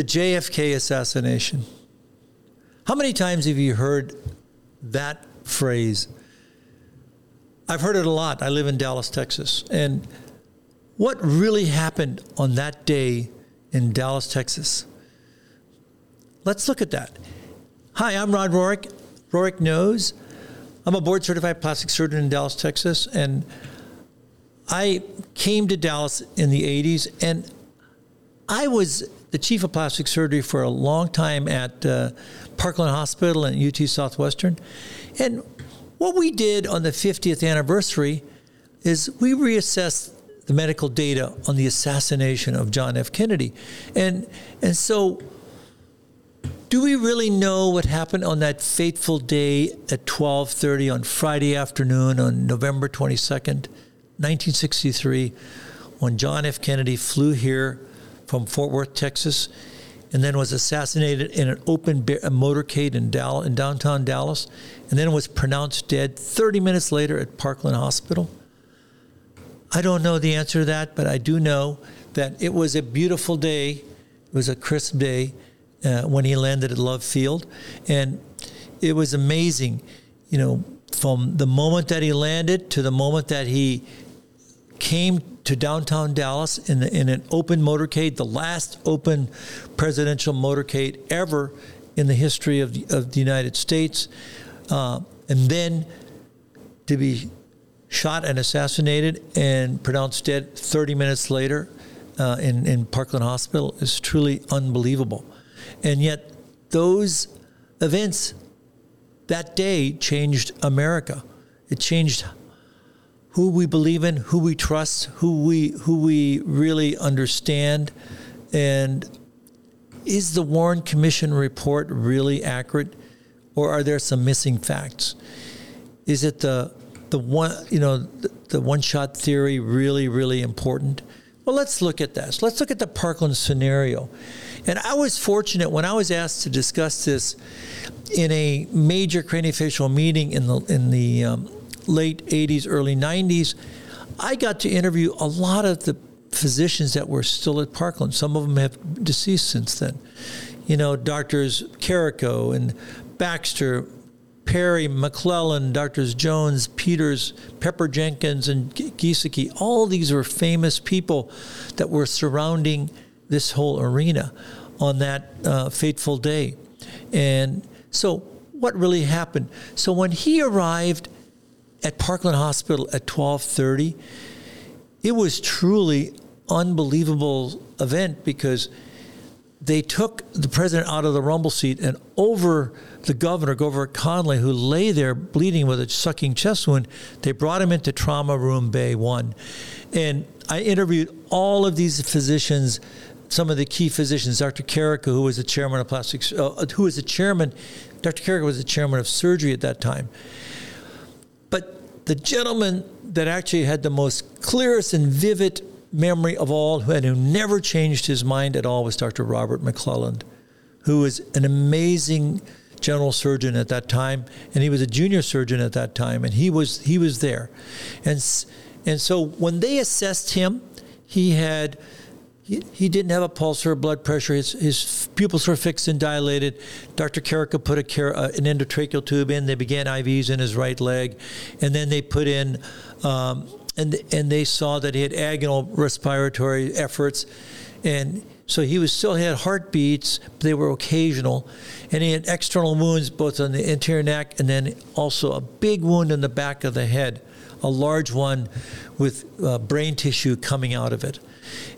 the JFK assassination. How many times have you heard that phrase? I've heard it a lot. I live in Dallas, Texas. And what really happened on that day in Dallas, Texas? Let's look at that. Hi, I'm Rod Rohrich. Rohrich Knose. I'm a board certified plastic surgeon in Dallas, Texas. And I came to Dallas in the 80s, and I was the chief of plastic surgery for a long time at uh, Parkland Hospital and UT Southwestern. And what we did on the 50th anniversary is we reassessed the medical data on the assassination of John F. Kennedy. And, and so, do we really know what happened on that fateful day at 12:30 on Friday afternoon on November 22nd, 1963, when John F. Kennedy flew here from Fort Worth, Texas, and then was assassinated in an open motorcade in, Dallas, in downtown Dallas, and then was pronounced dead 30 minutes later at Parkland Hospital? I don't know the answer to that, but I do know that it was a beautiful day. It was a crisp day uh, when he landed at Love Field, and it was amazing. You know, from the moment that he landed to the moment that he came to downtown Dallas in, the, in an open motorcade, the last open presidential motorcade ever in the history of the, of the United States, uh, and then to be shot and assassinated and pronounced dead 30 minutes later uh, in, in Parkland Hospital is truly unbelievable. And yet, those events that day changed America. It changed who we believe in, who we trust, who we who we really understand, and is the Warren Commission report really accurate, or are there some missing facts? Is it the the one you know the, the one shot theory really really important? Well, let's look at this. Let's look at the Parkland scenario. And I was fortunate when I was asked to discuss this in a major craniofacial meeting in the in the um, late 80s, early 90s, I got to interview a lot of the physicians that were still at Parkland. Some of them have deceased since then. You know, doctors Carrico and Baxter, Perry, McClelland, doctors Jones, Peters, Pepper Jenkins, and Giesecke. All these were famous people that were surrounding this whole arena on that uh, fateful day. And so, what really happened? So, when he arrived at Parkland Hospital at 12:30, it was truly unbelievable event because they took the president out of the rumble seat and over the governor, Governor Connally, who lay there bleeding with a sucking chest wound, they brought him into trauma room bay one. And I interviewed all of these physicians, some of the key physicians, Dr. Carrico, who was the chairman of plastic, uh, who was the chairman, Dr. Carrico was the chairman of surgery at that time the gentleman that actually had the most clearest and vivid memory of all, who had who never changed his mind at all, was Dr. Robert McClelland, who was an amazing general surgeon at that time, and he was a junior surgeon at that time, and he was he was there, and and so when they assessed him, he had he, he didn't have a pulse or blood pressure. His, his pupils were fixed and dilated. Dr. Carrico put a, uh, an endotracheal tube in. They began IVs in his right leg. And then they put in, um, and, and they saw that he had agonal respiratory efforts. And so he was still had heartbeats, but they were occasional. And he had external wounds both on the anterior neck and then also a big wound in the back of the head, a large one with uh, brain tissue coming out of it.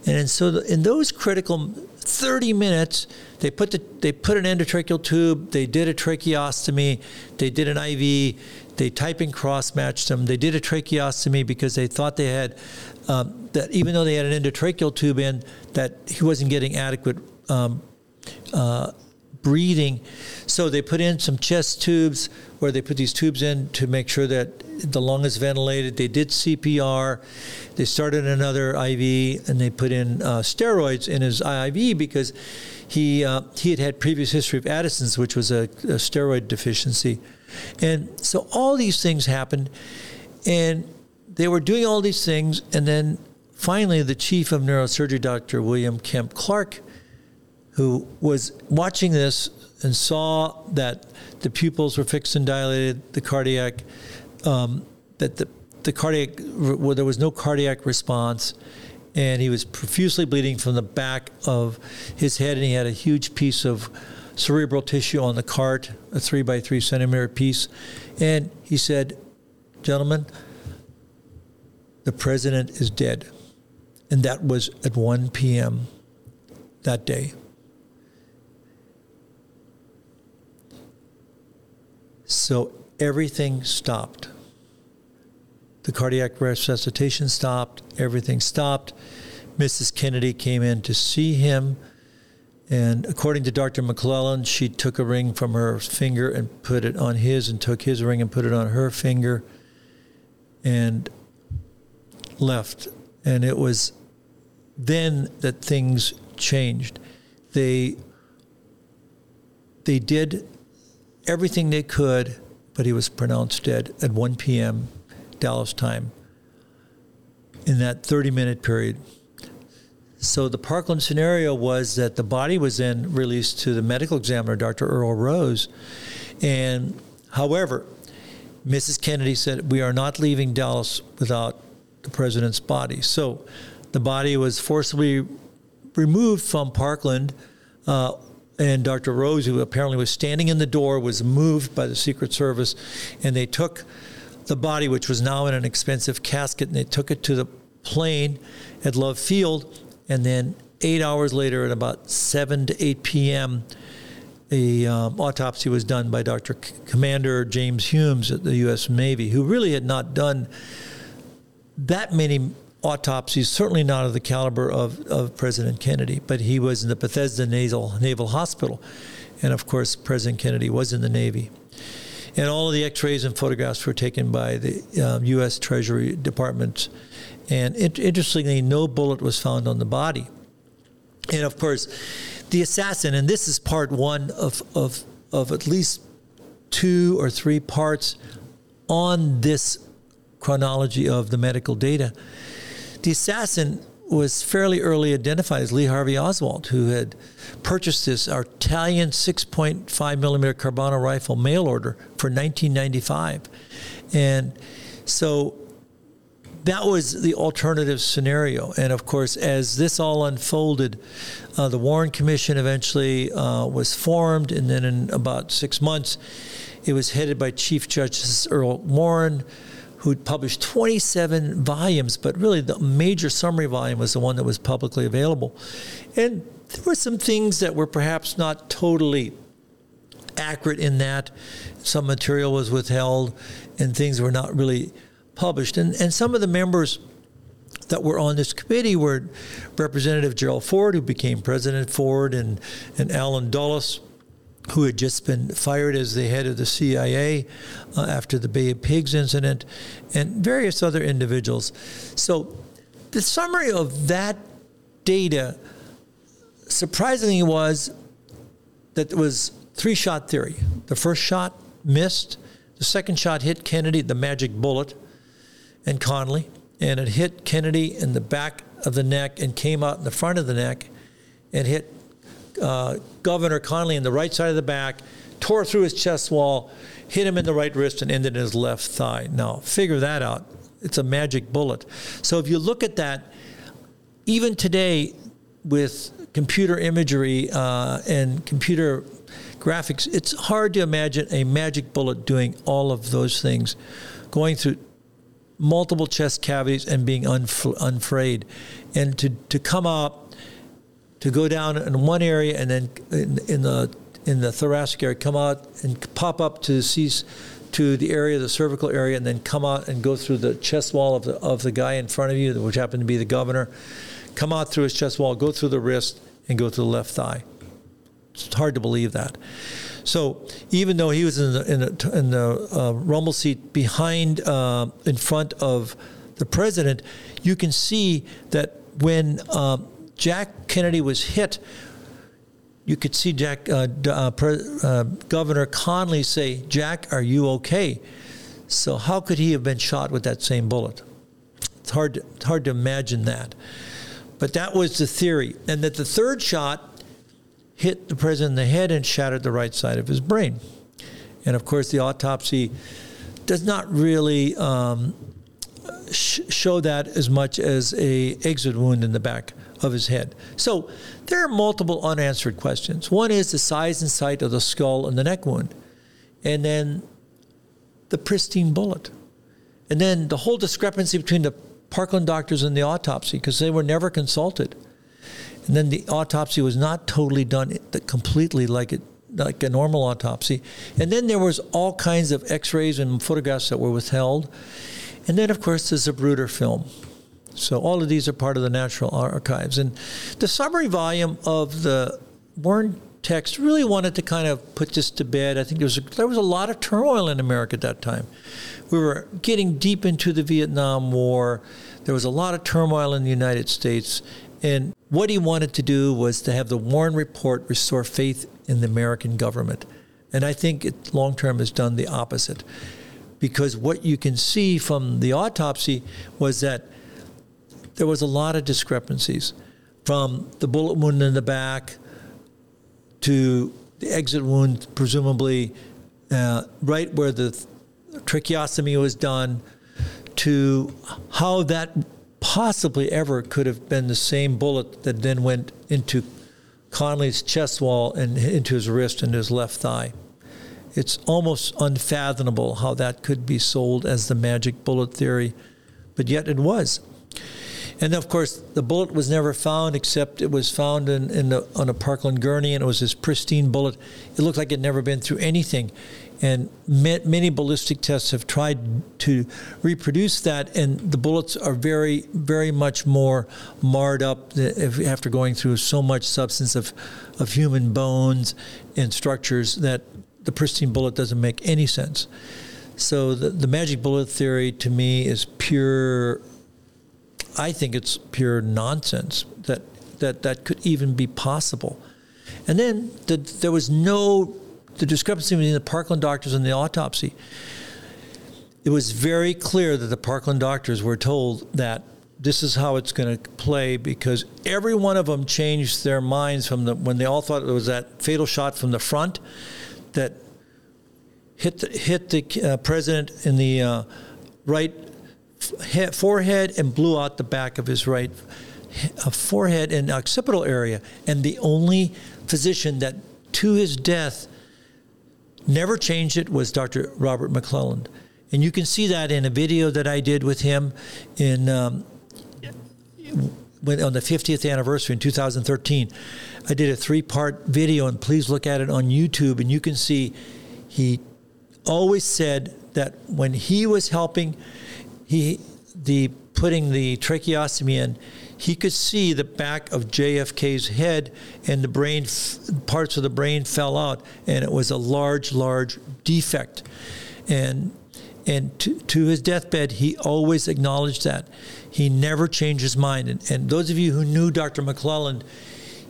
And so the, in those critical 30 minutes, they put the they put an endotracheal tube, they did a tracheostomy, they did an IV, they type and cross matched them. They did a tracheostomy because they thought they had um, that even though they had an endotracheal tube in, that he wasn't getting adequate um, uh, breathing. So they put in some chest tubes where they put these tubes in to make sure that the lung is ventilated. They did CPR. They started another IV and they put in uh, steroids in his IV because he uh, he had had previous history of Addison's, which was a, a steroid deficiency, and so all these things happened, and they were doing all these things, and then finally the chief of neurosurgery, Dr. William Kemp Clark, who was watching this and saw that the pupils were fixed and dilated, the cardiac, um, that the, the cardiac, well, there was no cardiac response, and he was profusely bleeding from the back of his head, and he had a huge piece of cerebral tissue on the cart, a three by three centimeter piece. And he said, Gentlemen, the president is dead. And that was at 1 p.m. that day. So everything stopped. The cardiac resuscitation stopped, everything stopped. Mrs. Kennedy came in to see him. And according to Dr. McClelland, she took a ring from her finger and put it on his, and took his ring and put it on her finger, and left. And it was then that things changed. They they did everything they could, but he was pronounced dead at 1 p.m. Dallas time in that 30 minute period. So the Parkland scenario was that the body was then released to the medical examiner, Dr. Earl Rose. And however, Mrs. Kennedy said, We are not leaving Dallas without the president's body. So the body was forcibly removed from Parkland. Uh, and Dr. Rose, who apparently was standing in the door, was moved by the Secret Service, and they took the body, which was now in an expensive casket, and they took it to the plane at Love Field, and then eight hours later, at about 7 to 8 p.m., a um, autopsy was done by Dr. C- Commander James Humes at the U.S. Navy, who really had not done that many autopsies, certainly not of the caliber of, of President Kennedy, but he was in the Bethesda Naval, Naval Hospital. And of course, President Kennedy was in the Navy. And all of the x rays and photographs were taken by the um, U.S. Treasury Department and it, interestingly, no bullet was found on the body. And of course, the assassin, and this is part one of, of, of at least two or three parts on this chronology of the medical data. The assassin was fairly early identified as Lee Harvey Oswald, who had purchased this Italian 6.5 millimeter Carabina rifle mail order for 1995. And so that was the alternative scenario. And of course, as this all unfolded, uh, the Warren Commission eventually uh, was formed, and then in about six months, it was headed by Chief Justice Earl Warren, who published 27 volumes, but really the major summary volume was the one that was publicly available. And there were some things that were perhaps not totally accurate in that. Some material was withheld, and things were not really published. And, and some of the members that were on this committee were Representative Gerald Ford, who became President Ford, and, and Allen Dulles, who had just been fired as the head of the CIA uh, after the Bay of Pigs incident, and various other individuals. So the summary of that data surprisingly was that it was three shot theory. The first shot missed, the second shot hit Kennedy, the magic bullet and Connally, and it hit Kennedy in the back of the neck and came out in the front of the neck and hit uh, Governor Connally in the right side of the back, tore through his chest wall, hit him in the right wrist, and ended in his left thigh. Now, figure that out. It's a magic bullet. So if you look at that, even today with computer imagery uh, and computer graphics, it's hard to imagine a magic bullet doing all of those things, going through multiple chest cavities and being unf- unfrayed. And to, to come up, to go down in one area and then in, in the in the thoracic area, come out and pop up to cease to the area, the cervical area, and then come out and go through the chest wall of the of the guy in front of you, which happened to be the governor. Come out through his chest wall, go through the wrist, and go to the left thigh. It's hard to believe that. So even though he was in the in the, in the uh, rumble seat behind, uh, in front of the president, you can see that when uh, Jack Kennedy was hit, you could see Jack uh, uh, Pre- uh, Governor Connally say, "Jack, are you okay?" So how could he have been shot with that same bullet? It's hard. To, it's hard to imagine that. But that was the theory, and that the third shot hit the president in the head and shattered the right side of his brain. And of course, the autopsy does not really um, sh- show that as much as a exit wound in the back of his head. So there are multiple unanswered questions. One is the size and site of the skull and the neck wound, and then the pristine bullet, and then the whole discrepancy between the Parkland doctors and the autopsy because they were never consulted. And then the autopsy was not totally done completely like it like a normal autopsy. And then there was all kinds of X-rays and photographs that were withheld. And then, of course, there's a Zapruder film. So all of these are part of the National Archives. And the summary volume of the Warren text really wanted to kind of put this to bed. I think there was a, there was a lot of turmoil in America at that time. We were getting deep into the Vietnam War. There was a lot of turmoil in the United States. And what he wanted to do was to have the Warren Report restore faith in the American government. And I think it long term has done the opposite. Because what you can see from the autopsy was that there was a lot of discrepancies from the bullet wound in the back to the exit wound, presumably uh, right where the tracheostomy was done, to how that possibly ever could have been the same bullet that then went into Connally's chest wall and into his wrist and his left thigh. It's almost unfathomable how that could be sold as the magic bullet theory, but yet it was. And of course, the bullet was never found, except it was found in, in the, on a Parkland gurney, and it was this pristine bullet. It looked like it had never been through anything. And many ballistic tests have tried to reproduce that, and the bullets are very, very much more marred up after going through so much substance of, of human bones and structures that the pristine bullet doesn't make any sense. So the, the magic bullet theory to me is pure I think it's pure nonsense that that, that could even be possible. And then the, there was no the discrepancy between the Parkland doctors and the autopsy. It was very clear that the Parkland doctors were told that this is how it's going to play because every one of them changed their minds from the when they all thought it was that fatal shot from the front that hit the, hit the uh, president in the uh, right forehead and blew out the back of his right uh, forehead and occipital area. And the only physician that, to his death, never changed it was Dr. Robert McClelland. And you can see that in a video that I did with him in um, on the 50th anniversary in 2013. I did a three part video, and please look at it on YouTube. And you can see he always said that when he was helping he the putting the tracheostomy in, he could see the back of JFK's head and the brain parts of the brain fell out, and it was a large, large defect. And and to, to his deathbed, he always acknowledged that. He never changed his mind. And, and those of you who knew Dr. McClelland,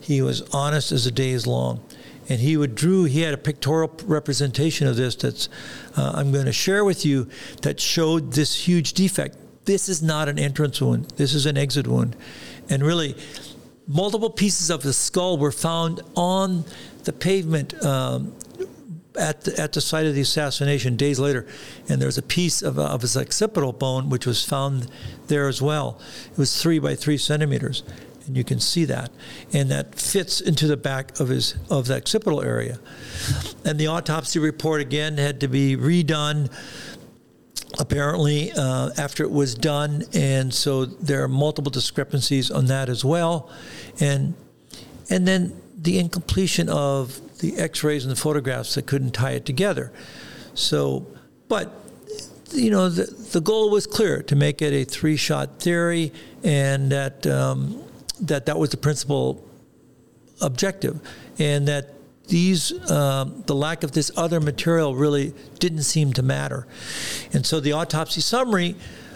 he was honest as the day is long and he would drew he had a pictorial representation of this that's uh, i'm going to share with you that showed this huge defect. This is not an entrance wound this is an exit wound. And really multiple pieces of the skull were found on the pavement um, at the, at the site of the assassination days later, and there's a piece of, of his occipital bone which was found there as well. It was three by three centimeters, and you can see that, and that fits into the back of his of the occipital area. And the autopsy report again had to be redone. Apparently, uh, after it was done, and so there are multiple discrepancies on that as well, and and then the incompletion of the X-rays and the photographs that couldn't tie it together. So, but you know, the, the goal was clear to make it a three-shot theory, and that um, that that was the principal objective, and that these um, the lack of this other material really didn't seem to matter, and so the autopsy summary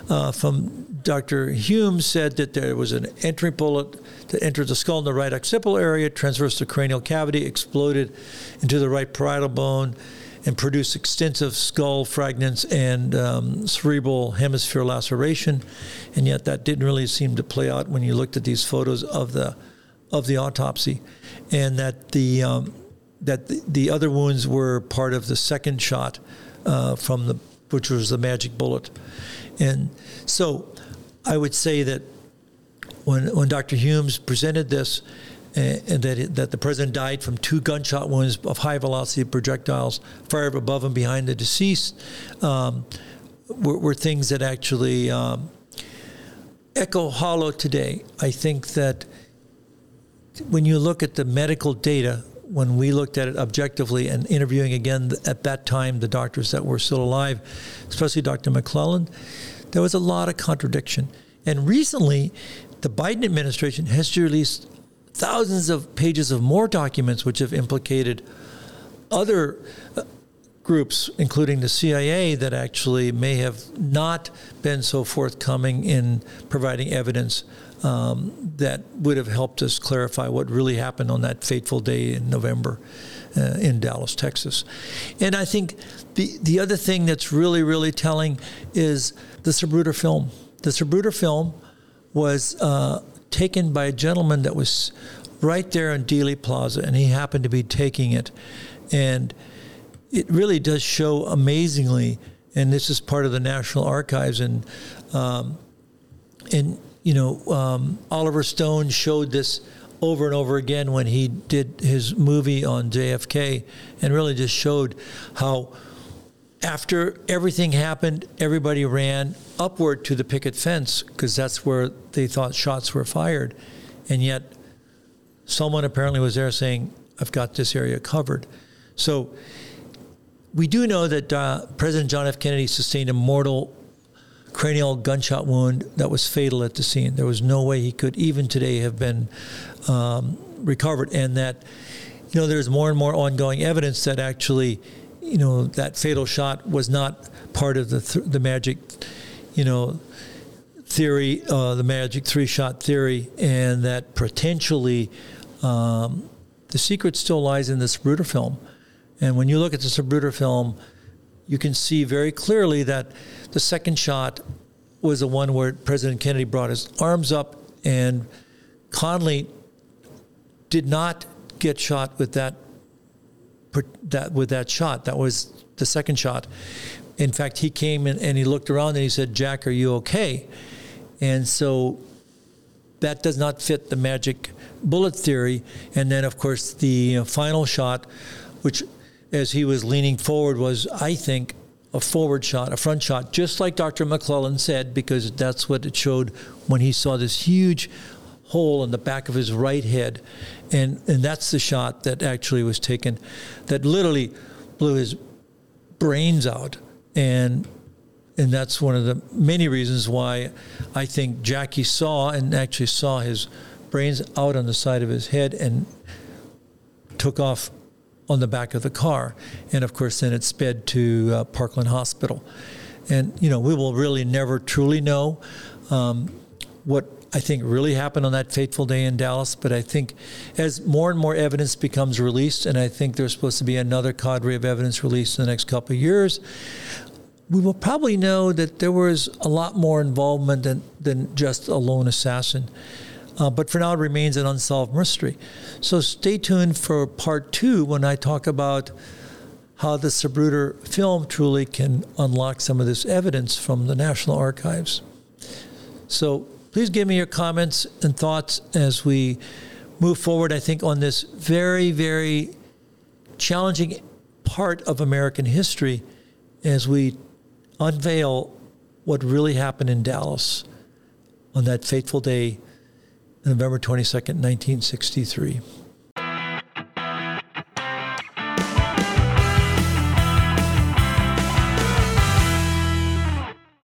uh, from Dr. Hume said that there was an entry bullet that entered the skull in the right occipital area, transversed the cranial cavity, exploded into the right parietal bone, and produced extensive skull fragments and um, cerebral hemisphere laceration. And yet, that didn't really seem to play out when you looked at these photos of the of the autopsy, and that the um, that the, the, other wounds were part of the second shot uh, from the which was the magic bullet, and so I would say that when when Dr. Humes presented this. And that, it, that the president died from two gunshot wounds of high velocity projectiles fired above and behind the deceased um, were, were, things that actually um, echo hollow today. I think that when you look at the medical data, when we looked at it objectively and interviewing again at that time the doctors that were still alive, especially Dr. McClelland, there was a lot of contradiction. And recently, the Biden administration has released thousands of pages of more documents which have implicated other uh, groups, including the CIA, that actually may have not been so forthcoming in providing evidence um, that would have helped us clarify what really happened on that fateful day in November uh, in Dallas, Texas. And I think the, the other thing that's really, really telling is the Zapruder film. The Zapruder film was uh, taken by a gentleman that was right there in Dealey Plaza, and he happened to be taking it. And it really does show amazingly, and this is part of the National Archives, and um, and you know um, Oliver Stone showed this over and over again when he did his movie on JFK, and really just showed how after everything happened, everybody ran upward to the picket fence because that's where they thought shots were fired, and yet someone apparently was there saying, "I've got this area covered." So we do know that uh, President John F. Kennedy sustained a mortal cranial gunshot wound that was fatal at the scene. There was no way he could, even today, have been um, recovered. And that, you know, there's more and more ongoing evidence that actually, you know, that fatal shot was not part of the th- the magic, you know, theory, uh, the magic three shot theory, and that potentially um, the secret still lies in this Zapruder film. And when you look at the Zapruder film, you can see very clearly that the second shot was the one where President Kennedy brought his arms up, and Connally did not get shot with that, that with that shot. That was the second shot. In fact, he came in and he looked around and he said, "Jack, are you okay?" And so that does not fit the magic bullet theory. And then, of course, the final shot, which as he was leaning forward was, I think, a forward shot, a front shot, just like Dr. McClelland said, because that's what it showed when he saw this huge hole in the back of his right head. And, and that's the shot that actually was taken that literally blew his brains out. And, and that's one of the many reasons why I think Jackie saw and actually saw his brains out on the side of his head and took off on the back of the car. And of course, then it sped to uh, Parkland Hospital. And, you know, we will really never truly know um, what I think really happened on that fateful day in Dallas. But I think as more and more evidence becomes released, and I think there's supposed to be another cadre of evidence released in the next couple of years, we will probably know that there was a lot more involvement than, than just a lone assassin. Uh, but for now, it remains an unsolved mystery. So stay tuned for part two when I talk about how the Zapruder film truly can unlock some of this evidence from the National Archives. So please give me your comments and thoughts as we move forward, I think, on this very, very challenging part of American history as we unveil what really happened in Dallas on that fateful day November 22nd, 1963.